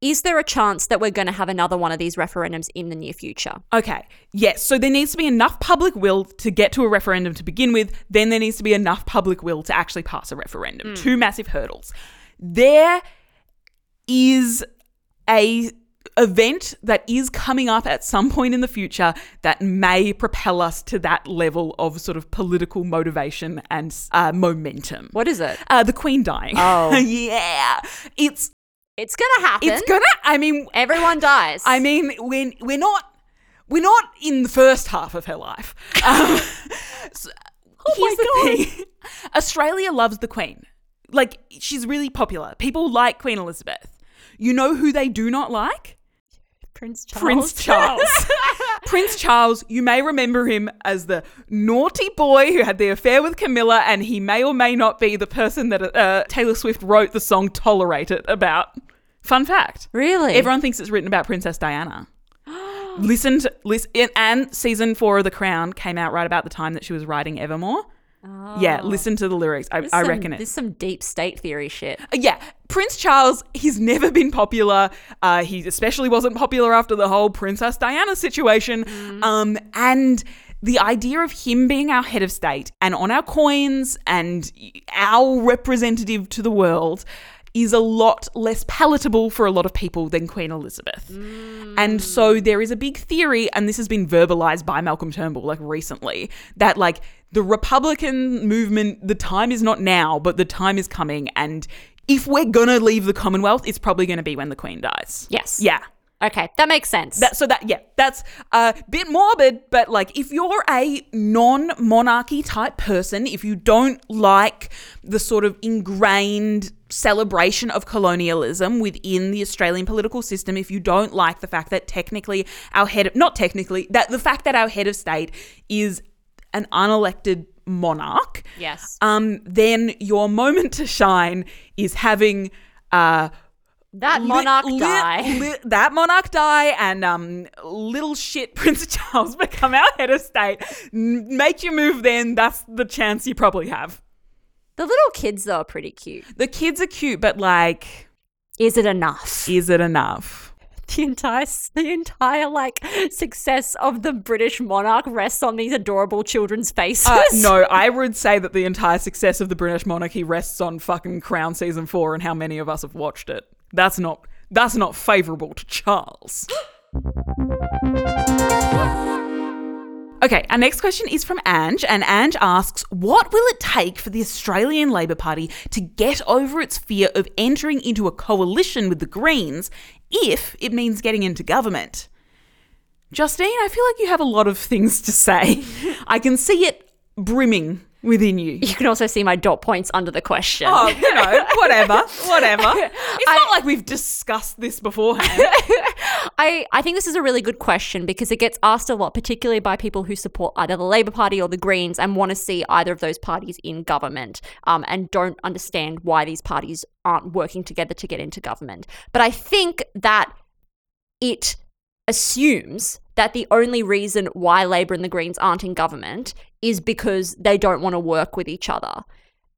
is there a chance that we're going to have another one of these referendums in the near future? Okay. Yes. So there needs to be enough public will to get to a referendum to begin with. Then there needs to be enough public will to actually pass a referendum. Two massive hurdles. There is a event that is coming up at some point in the future that may propel us to that level of sort of political motivation and uh, momentum. What is it? Uh, the Queen dying. Oh. yeah. It's It's to happen. it's gonna. I mean, Everyone dies. I mean, we're, we're not we're not in the first half of her life. Um, so here's the thing: Australia loves the Queen. Like she's really popular. People like Queen Elizabeth. You know who they do not like? Prince Charles. Prince Charles. Prince Charles, you may remember him as the naughty boy who had the affair with Camilla, and he may or may not be the person that uh, Taylor Swift wrote the song Tolerate It about. Fun fact. Really? Everyone thinks it's written about Princess Diana. listen to listen, and season four of The Crown came out right about the time that she was writing Evermore. Yeah, listen to the lyrics. I, I some- reckon it. There's some deep state theory shit. Yeah, Prince Charles, he's never been popular. Uh, he especially wasn't popular after the whole Princess Diana situation. Um, and the idea of him being our head of state and on our coins and our representative to the world is a lot less palatable for a lot of people than Queen Elizabeth. And so there is a big theory, and this has been verbalized by Malcolm Turnbull like recently, that like the Republican movement, the time is not now, but the time is coming. And if we're gonna leave the Commonwealth, it's probably gonna be when the Queen dies. Yes. Yeah. Okay, that makes sense. That, so that yeah, that's a bit morbid, but like if you're a non-monarchy type person, if you don't like the sort of ingrained celebration of colonialism within the Australian political system, if you don't like the fact that technically our head of, not technically, that the fact that our head of state is an unelected monarch, yes. um, then your moment to shine is having uh that monarch li- die. li- that monarch die and um, little shit Prince Charles become our head of state. N- Make your move then. That's the chance you probably have. the little kids though are pretty cute. The kids are cute, but like, Is it enough? is it enough? The entire the entire like success of the British monarch rests on these adorable children's faces. Uh, no, I would say that the entire success of the British monarchy rests on fucking Crown season four and how many of us have watched it. That's not that's not favourable to Charles. Okay, our next question is from Ange, and Ange asks, What will it take for the Australian Labor Party to get over its fear of entering into a coalition with the Greens if it means getting into government? Justine, I feel like you have a lot of things to say. I can see it brimming within you. You can also see my dot points under the question. Oh, you know, whatever, whatever. It's not like we've discussed this beforehand. I, I think this is a really good question because it gets asked a lot, particularly by people who support either the Labour Party or the Greens and want to see either of those parties in government um, and don't understand why these parties aren't working together to get into government. But I think that it assumes that the only reason why Labour and the Greens aren't in government is because they don't want to work with each other.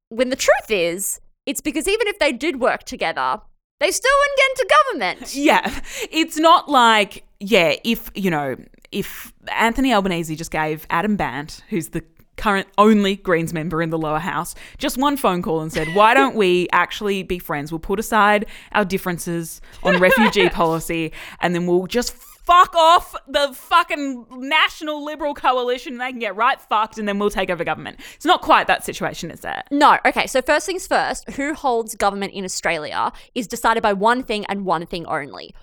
When the truth is, it's because even if they did work together, they still wouldn't get into government. Yeah. It's not like, yeah, if, you know, if Anthony Albanese just gave Adam Bandt, who's the current only Greens member in the lower house, just one phone call and said, Why don't we actually be friends? We'll put aside our differences on refugee policy and then we'll just fuck off the fucking National Liberal Coalition and they can get right fucked and then we'll take over government. It's not quite that situation, is it? No. Okay. So first things first, who holds government in Australia is decided by one thing and one thing only,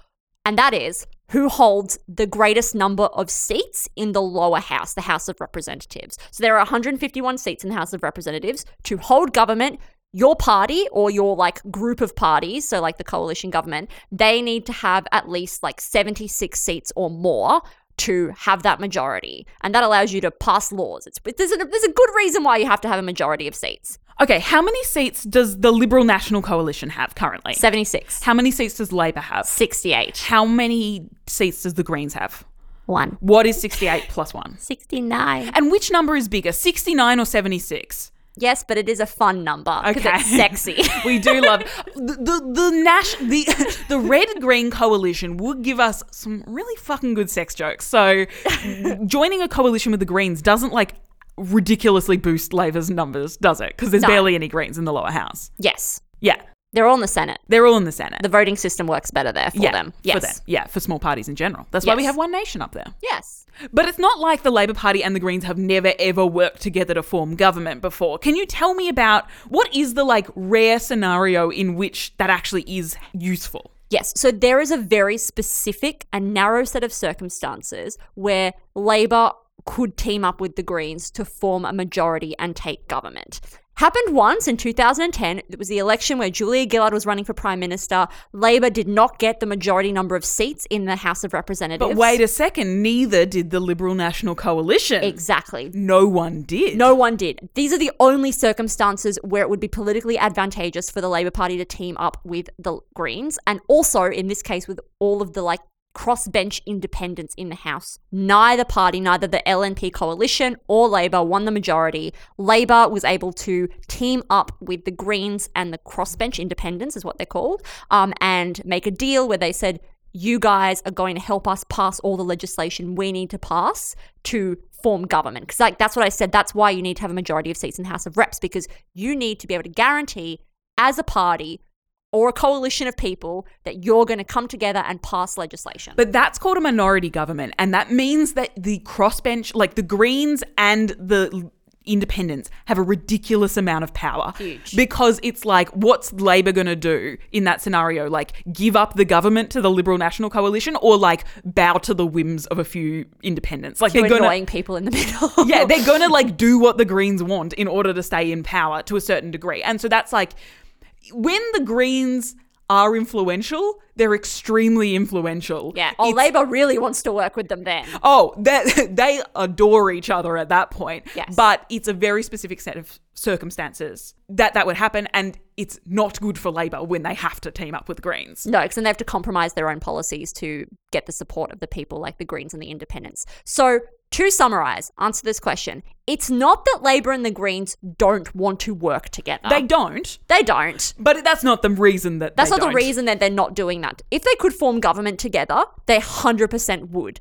and that is who holds the greatest number of seats in the lower house, the House of Representatives. So there are 151 seats in the House of Representatives. To hold government, your party or your like group of parties, so like the coalition government, they need to have at least like 76 seats or more to have that majority. And that allows you to pass laws. It's, there's, a, there's a good reason why you have to have a majority of seats. Okay, how many seats does the Liberal National Coalition have currently? 76. How many seats does Labor have? 68. How many seats does the Greens have? One. What is 68 plus 1? 69. And which number is bigger, 69 or 76? Yes, but it is a fun number because Okay. it's sexy. We do love the the the, Nash, the the red green coalition would give us some really fucking good sex jokes. So joining a coalition with the Greens doesn't like ridiculously boost Labor's numbers, does it? Because there's No. barely any Greens in the lower house. yes. Yeah, They're all in the Senate. they're all in the Senate. The voting system works better there for yeah, them. for Yes. them. Yeah, for small parties in general. That's why we have one nation up there. Yes. But it's not like the Labor Party and the Greens have never ever worked together to form government before. Can you tell me about what is the like rare scenario in which that actually is useful? Yes. So there is a very specific and narrow set of circumstances where Labor could team up with the Greens to form a majority and take government. Happened once in 2010. It was the election where Julia Gillard was running for Prime Minister. Labor did not get the majority number of seats in the House of Representatives. But wait a second, neither did the Liberal National Coalition. Exactly. No one did. No one did. These are the only circumstances where it would be politically advantageous for the Labor Party to team up with the Greens, and also in this case with all of the like crossbench independents in the House. Neither party, neither the LNP coalition or Labor won the majority. Labor was able to team up with the Greens and the crossbench independents, is what they're called, um, and make a deal where they said, you guys are going to help us pass all the legislation we need to pass to form government. Because like that's what I said. That's why you need to have a majority of seats in the House of Reps because you need to be able to guarantee as a party or a coalition of people that you're going to come together and pass legislation. But that's called a minority government, and that means that the crossbench, like the Greens and the independents, have a ridiculous amount of power. Huge. Because it's like, what's Labor going to do in that scenario? Like, give up the government to the Liberal National Coalition, or like bow to the whims of a few independents? Like, they're going annoying people in the middle. yeah, they're going to like do what the Greens want in order to stay in power to a certain degree. And so that's like when the Greens are influential, they're extremely influential. yeah. Oh, It's- Labor really wants to work with them then. Oh, they adore each other at that point. Yes. But it's a very specific set of circumstances that that would happen, and it's not good for Labor when they have to team up with Greens. No, because then they have to compromise their own policies to get the support of the people like the Greens and the Independents. So, to summarize, answer this question it's not that Labor and the Greens don't want to work together. They don't, they don't. but that's not the reason that That's not the don't. reason that they're not doing that. If they could form government together, they 100% would.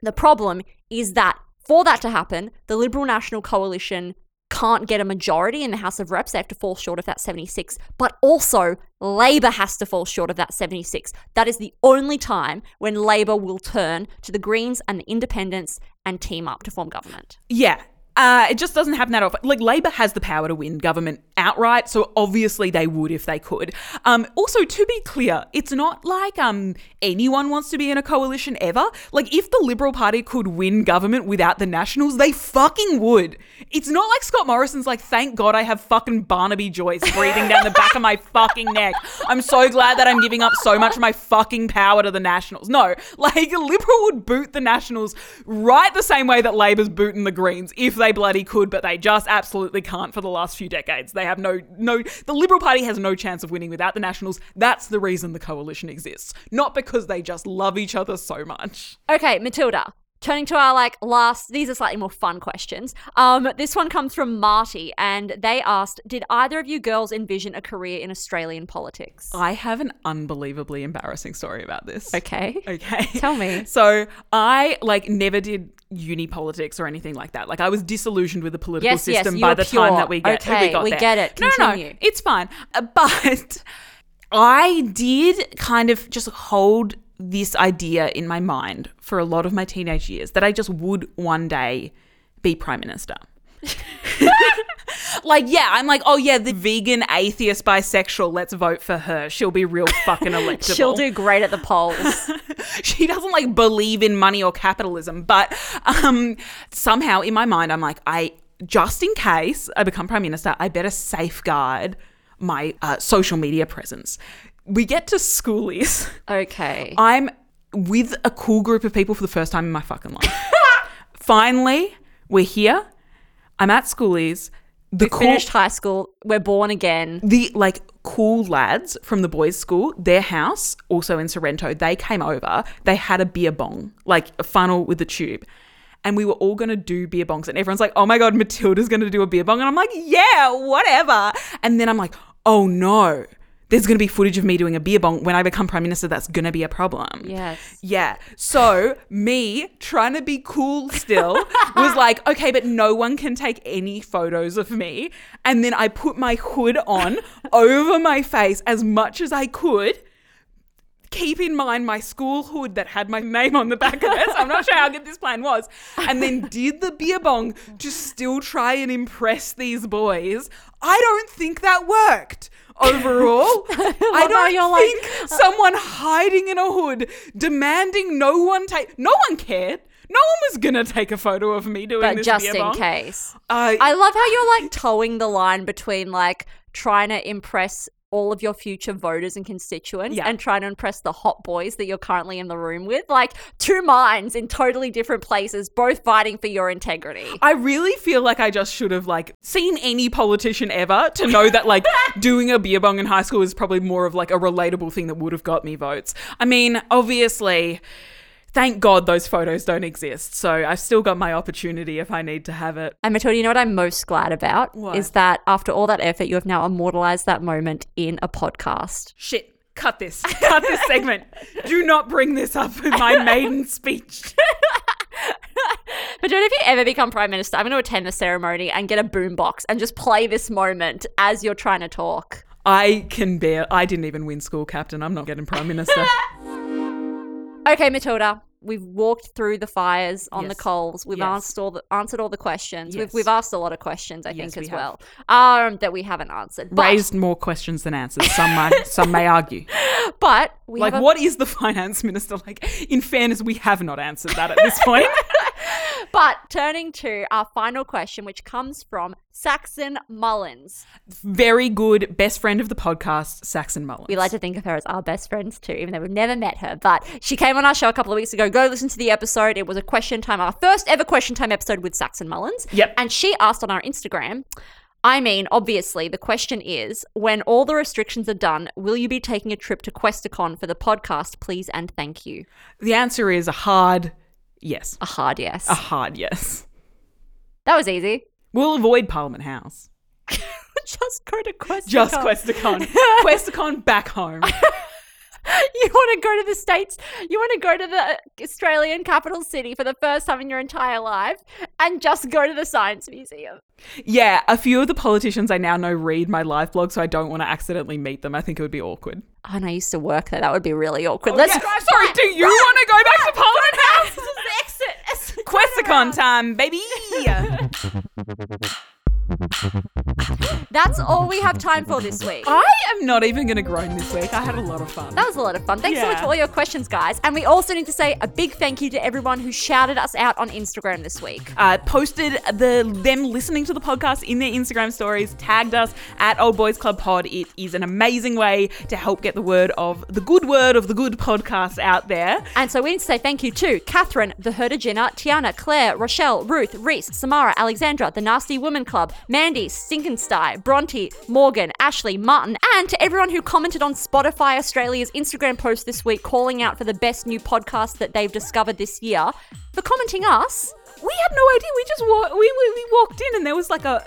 The problem is that for that to happen, the Liberal National Coalition can't get a majority in the House of Reps. They have to fall short of that 76. But also, Labor has to fall short of that 76. That is the only time when Labor will turn to the Greens and the Independents and team up to form government. Yeah. Uh, it just doesn't happen that often. Like Labor has the power to win government outright, so obviously they would if they could. Um, also, to be clear, it's not like um anyone wants to be in a coalition ever. Like if the Liberal Party could win government without the Nationals, they fucking would. It's not like Scott Morrison's like, thank God I have fucking Barnaby Joyce breathing down the back of my fucking neck. I'm so glad that I'm giving up so much of my fucking power to the Nationals. No, like Liberal would boot the Nationals right the same way that Labor's booting the Greens if they bloody could, but they just absolutely can't for the last few decades. They have no no the Liberal Party has no chance of winning without the Nationals. That's the reason the coalition exists. Not because they just love each other so much. Okay, Matilda. Turning to our like last, these are slightly more fun questions. Um, this one comes from Marty, and they asked, "Did either of you girls envision a career in Australian politics?" I have an unbelievably embarrassing story about this. Okay. Okay. Tell me. So I like never did uni politics or anything like that. Like I was disillusioned with the political Yes, yes, system you by the time that we get Okay, we got we there. get it. No, no, no, it's fine. Uh, But I did kind of just hold this idea in my mind for a lot of my teenage years that I just would one day be prime minister. like, yeah, I'm like, oh yeah, the vegan, atheist, bisexual, let's vote for her. She'll be real fucking electable. She'll do great at the polls. she doesn't like believe in money or capitalism, but um, somehow in my mind, I'm like, I just in case I become prime minister, I better safeguard my uh, social media presence. We get to schoolies. Okay. I'm with a cool group of people for the first time in my fucking life. Finally, we're here. I'm at schoolies. The cool, Finished high school. We're born again. the like cool lads from the boys' school, their house, also in Sorrento, they came over. They had a beer bong, like a funnel with a tube. And we were all gonna do beer bongs. And everyone's like, oh my God, Matilda's gonna do a beer bong. And I'm like, yeah, whatever. And then I'm like, oh no, there's gonna be footage of me doing a beer bong. When I become prime minister, that's gonna be a problem. Yes. Yeah. So me trying to be cool still was like, okay, but no one can take any photos of me. And then I put my hood on over my face as much as I could. Keep in mind my school hood that had my name on the back of it. So I'm not sure how good this plan was. And then did the beer bong to still try and impress these boys. I don't think that worked overall. I don't you're like- think someone hiding in a hood demanding no one take no one cared no one was gonna take a photo of me doing this. But this just in bong. case. I, I love how you're like toeing the line between like trying to impress all of your future voters and constituents Yeah. and trying to impress the hot boys that you're currently in the room with. Like two minds in totally different places, both fighting for your integrity. I really feel like I just should have like seen any politician ever to know that like doing a beer bong in high school is probably more of like a relatable thing that would have got me votes. I mean, obviously, thank God those photos don't exist. So I've still got my opportunity if I need to have it. And Matilda, you know what I'm most glad about? What? Is that after all that effort, you have now immortalized that moment in a podcast. Shit. Cut this. Cut this segment. Do not bring this up in my maiden speech. Matilda, if you ever become Prime Minister, I'm going to attend the ceremony and get a boombox and just play this moment as you're trying to talk. I can bear. I didn't even win school captain. I'm not getting prime minister. Okay, Matilda, we've walked through the fires on the coals. We've Yes. answered all the answered all the questions. Yes. We've, we've asked a lot of questions, I Yes, think, as well, um, that we haven't answered. But, Raised more questions than answers. Some might, some may argue. but we Like, a- what is the finance minister like? In fairness, we have not answered that at this point. But turning to our final question, which comes from Saxon Mullins. Very good best friend of the podcast, Saxon Mullins. We like to think of her as our best friends too, even though we've never met her. But she came on our show a couple of weeks ago. Go listen to the episode. It was a question time, our first ever question time episode with Saxon Mullins. Yep. And she asked on our Instagram. I mean, obviously, the question is when all the restrictions are done, will you be taking a trip to Questacon for the podcast, please and thank you? The answer is a hard yes. A hard yes. A hard yes. That was easy. We'll avoid Parliament House. Just go to Questacon. Just Questacon. Questacon back home. you want to go to the States, you want to go to the Australian capital city for the first time in your entire life and just go to the Science Museum. Yeah, a few of the politicians I now know read my live blog, so I don't want to accidentally meet them. I think it would be awkward. Oh, and I used to work there. That would be really awkward. Oh, Let's yeah. Sorry, do you want to go back to Parliament House? Questacon ah. time, baby. That's all we have time for this week. I am not even going to groan this week. I had a lot of fun. That was a lot of fun. Thanks so much for all your questions, guys. And we also need to say a big thank you to everyone who shouted us out on Instagram this week. uh, posted the them listening to the podcast in their Instagram stories, tagged us at Old Boys Club Pod. It is an amazing way to help get the word of the good word of the good podcast out there. And so we need to say thank you to Catherine, the Herdergina, Tiana, Claire, Rochelle, Ruth, Reese, Samara, Alexandra, the Nasty Woman Club, Mandy, Stinkenstein, Bronte, Morgan, Ashley, Martin, and to everyone who commented on Spotify Australia's Instagram post this week calling out for the best new podcast that they've discovered this year for commenting us. We had no idea. We just wa- we, we, we walked in and there was like a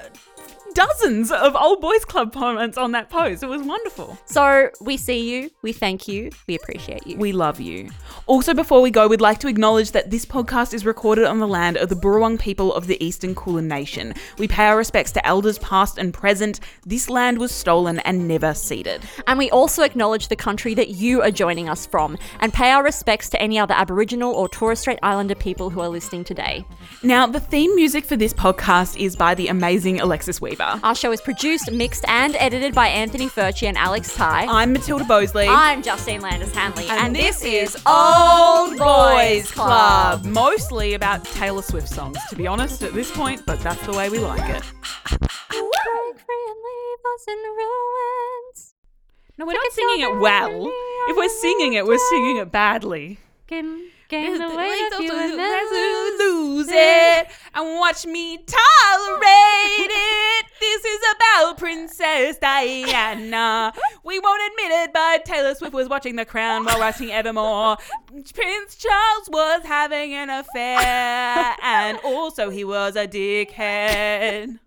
dozens of old boys club comments on that post. It was wonderful. So we see you, we thank you, we appreciate you. We love you. Also, before we go, we'd like to acknowledge that this podcast is recorded on the land of the Boon Wurrung people of the Eastern Kulin Nation. We pay our respects to elders past and present. This land was stolen and never ceded. And we also acknowledge the country that you are joining us from and pay our respects to any other Aboriginal or Torres Strait Islander people who are listening today. Now, the theme music for this podcast is by the amazing Alexis Weaver. Our show is produced, mixed, and edited by Anthony Furci and Alex Ty. I'm Matilda Boseley. I'm Justine Landis Hanley, and, this is Old Boys Club. Mostly about Taylor Swift songs, to be honest, at this point, but that's the way we like it. Break free and leave us in ruins. No, we're not singing it well. If we're singing it, we're singing it badly. Gain, the weight of you and then lose it and watch me tolerate it. This is about Princess Diana. We won't admit it, but Taylor Swift was watching The Crown while writing Evermore. Prince Charles was having an affair, and also he was a dickhead.